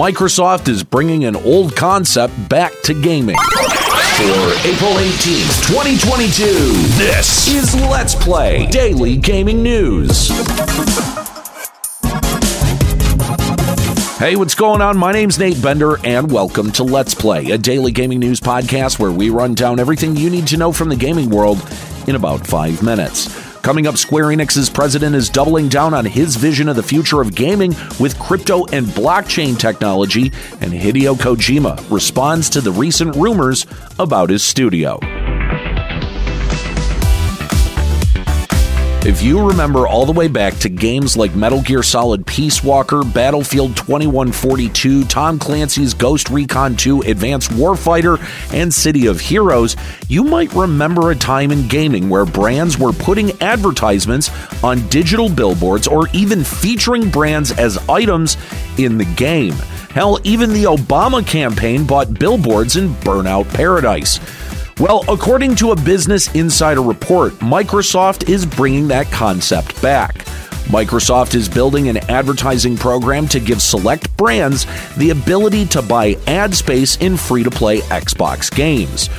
Microsoft is bringing an old concept back to gaming. For April 18th, 2022, this is Let's Play Daily Gaming News. Hey, what's going on? My name's Nate Bender, and welcome to Let's Play, a daily gaming news podcast where we run down everything you need to know from the gaming world in about five minutes. Coming up, Square Enix's president is doubling down on his vision of the future of gaming with crypto and blockchain technology, and Hideo Kojima responds to the recent rumors about his studio. If you remember all the way back to games like Metal Gear Solid Peace Walker, Battlefield 2142, Tom Clancy's Ghost Recon 2, Advanced Warfighter, and City of Heroes, you might remember a time in gaming where brands were putting advertisements on digital billboards or even featuring brands as items in the game. Hell, even the Obama campaign bought billboards in Burnout Paradise. Well, according to a Business Insider report, Microsoft is bringing that concept back. Microsoft is building an advertising program to give select brands the ability to buy ad space in free to play Xbox games.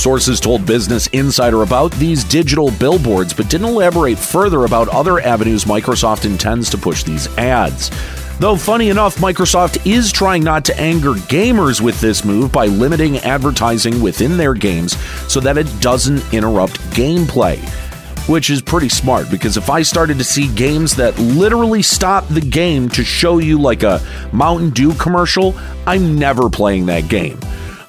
Sources told Business Insider about these digital billboards, but didn't elaborate further about other avenues Microsoft intends to push these ads. Though, funny enough, Microsoft is trying not to anger gamers with this move by limiting advertising within their games so that it doesn't interrupt gameplay. Which is pretty smart because if I started to see games that literally stop the game to show you like a Mountain Dew commercial, I'm never playing that game.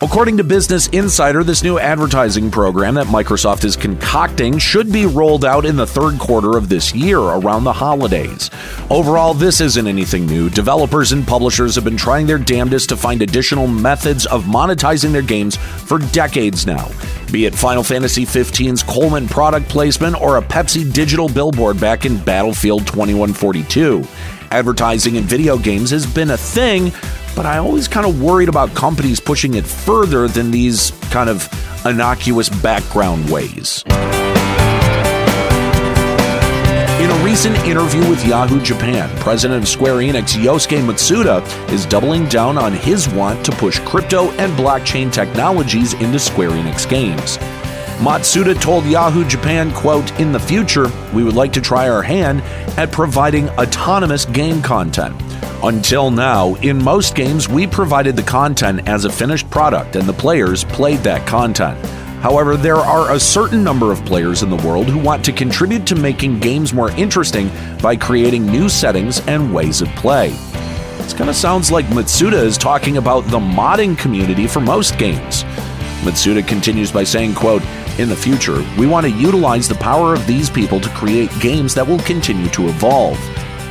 According to Business Insider, this new advertising program that Microsoft is concocting should be rolled out in the third quarter of this year around the holidays. Overall, this isn't anything new. Developers and publishers have been trying their damnedest to find additional methods of monetizing their games for decades now. Be it Final Fantasy XV's Coleman product placement or a Pepsi digital billboard back in Battlefield 2142. Advertising in video games has been a thing, but I always kind of worried about companies pushing it further than these kind of innocuous background ways. In a recent interview with Yahoo Japan, president of Square Enix Yosuke Matsuda is doubling down on his want to push crypto and blockchain technologies into Square Enix games. Matsuda told Yahoo Japan, quote, "In the future, we would like to try our hand at providing autonomous game content. Until now, in most games, we provided the content as a finished product and the players played that content. However, there are a certain number of players in the world who want to contribute to making games more interesting by creating new settings and ways of play. This kind of sounds like Matsuda is talking about the modding community for most games. Matsuda continues by saying, quote, in the future, we want to utilize the power of these people to create games that will continue to evolve.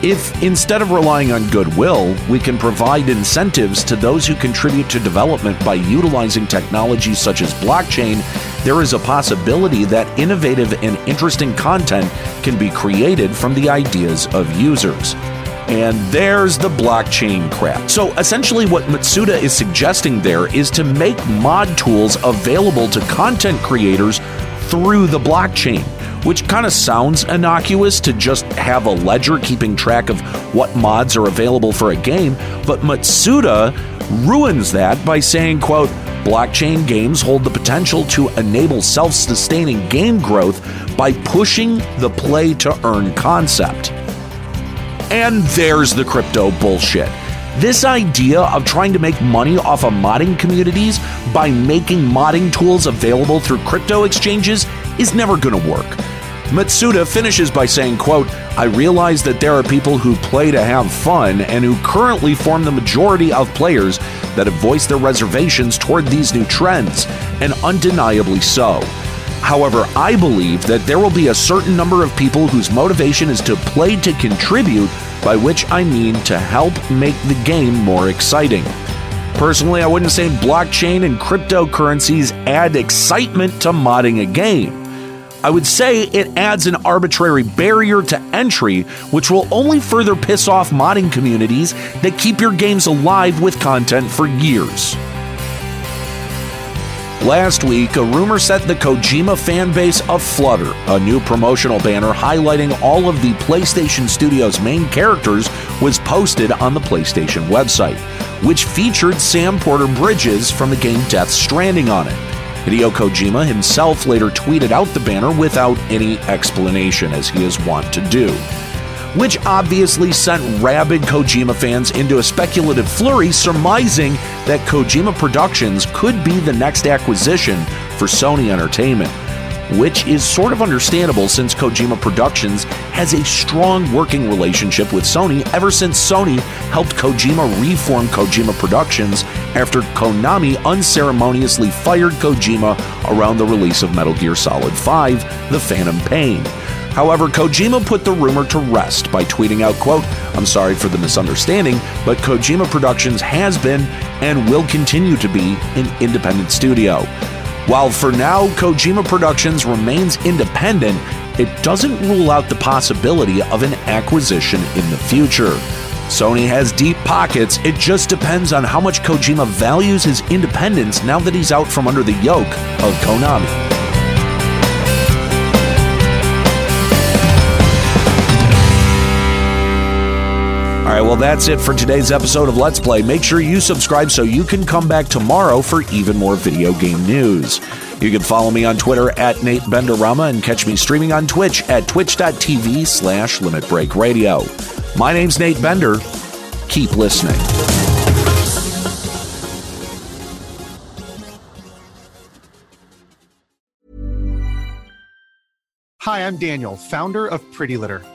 If instead of relying on goodwill, we can provide incentives to those who contribute to development by utilizing technologies such as blockchain, there is a possibility that innovative and interesting content can be created from the ideas of users. And there's the blockchain crap. So essentially, what Matsuda is suggesting there is to make mod tools available to content creators through the blockchain, which kind of sounds innocuous to just have a ledger keeping track of what mods are available for a game. But Matsuda ruins that by saying, quote, blockchain games hold the potential to enable self sustaining game growth by pushing the play to earn concept. And there's the crypto bullshit. This idea of trying to make money off of modding communities by making modding tools available through crypto exchanges is never going to work. Matsuda finishes by saying, quote, I realize that there are people who play to have fun and who currently form the majority of players that have voiced their reservations toward these new trends, and undeniably so. However, I believe that there will be a certain number of people whose motivation is to play to contribute, by which I mean to help make the game more exciting. Personally, I wouldn't say blockchain and cryptocurrencies add excitement to modding a game. I would say it adds an arbitrary barrier to entry, which will only further piss off modding communities that keep your games alive with content for years. Last week, a rumor set the Kojima fanbase aflutter. A new promotional banner highlighting all of the PlayStation Studios main characters was posted on the PlayStation website, which featured Sam Porter Bridges from the game Death Stranding on it. Hideo Kojima himself later tweeted out the banner without any explanation, as he is wont to do which obviously sent rabid Kojima fans into a speculative flurry, surmising that Kojima Productions could be the next acquisition for Sony Entertainment. Which is sort of understandable since Kojima Productions has a strong working relationship with Sony ever since Sony helped Kojima reform Kojima Productions after Konami unceremoniously fired Kojima around the release of Metal Gear Solid 5 The Phantom Pain. However, Kojima put the rumor to rest by tweeting out, quote, I'm sorry for the misunderstanding, but Kojima Productions has been and will continue to be an independent studio. While for now Kojima Productions remains independent, it doesn't rule out the possibility of an acquisition in the future. Sony has deep pockets, it just depends on how much Kojima values his independence now that he's out from under the yoke of Konami. All right, well, that's it for today's episode of Let's Play. Make sure you subscribe so you can come back tomorrow for even more video game news. You can follow me on Twitter at Nate Benderama and catch me streaming on Twitch at twitch.tv slash Limit Break Radio. My name's Nate Bender. Keep listening. Hi, I'm Daniel, founder of Pretty Litter.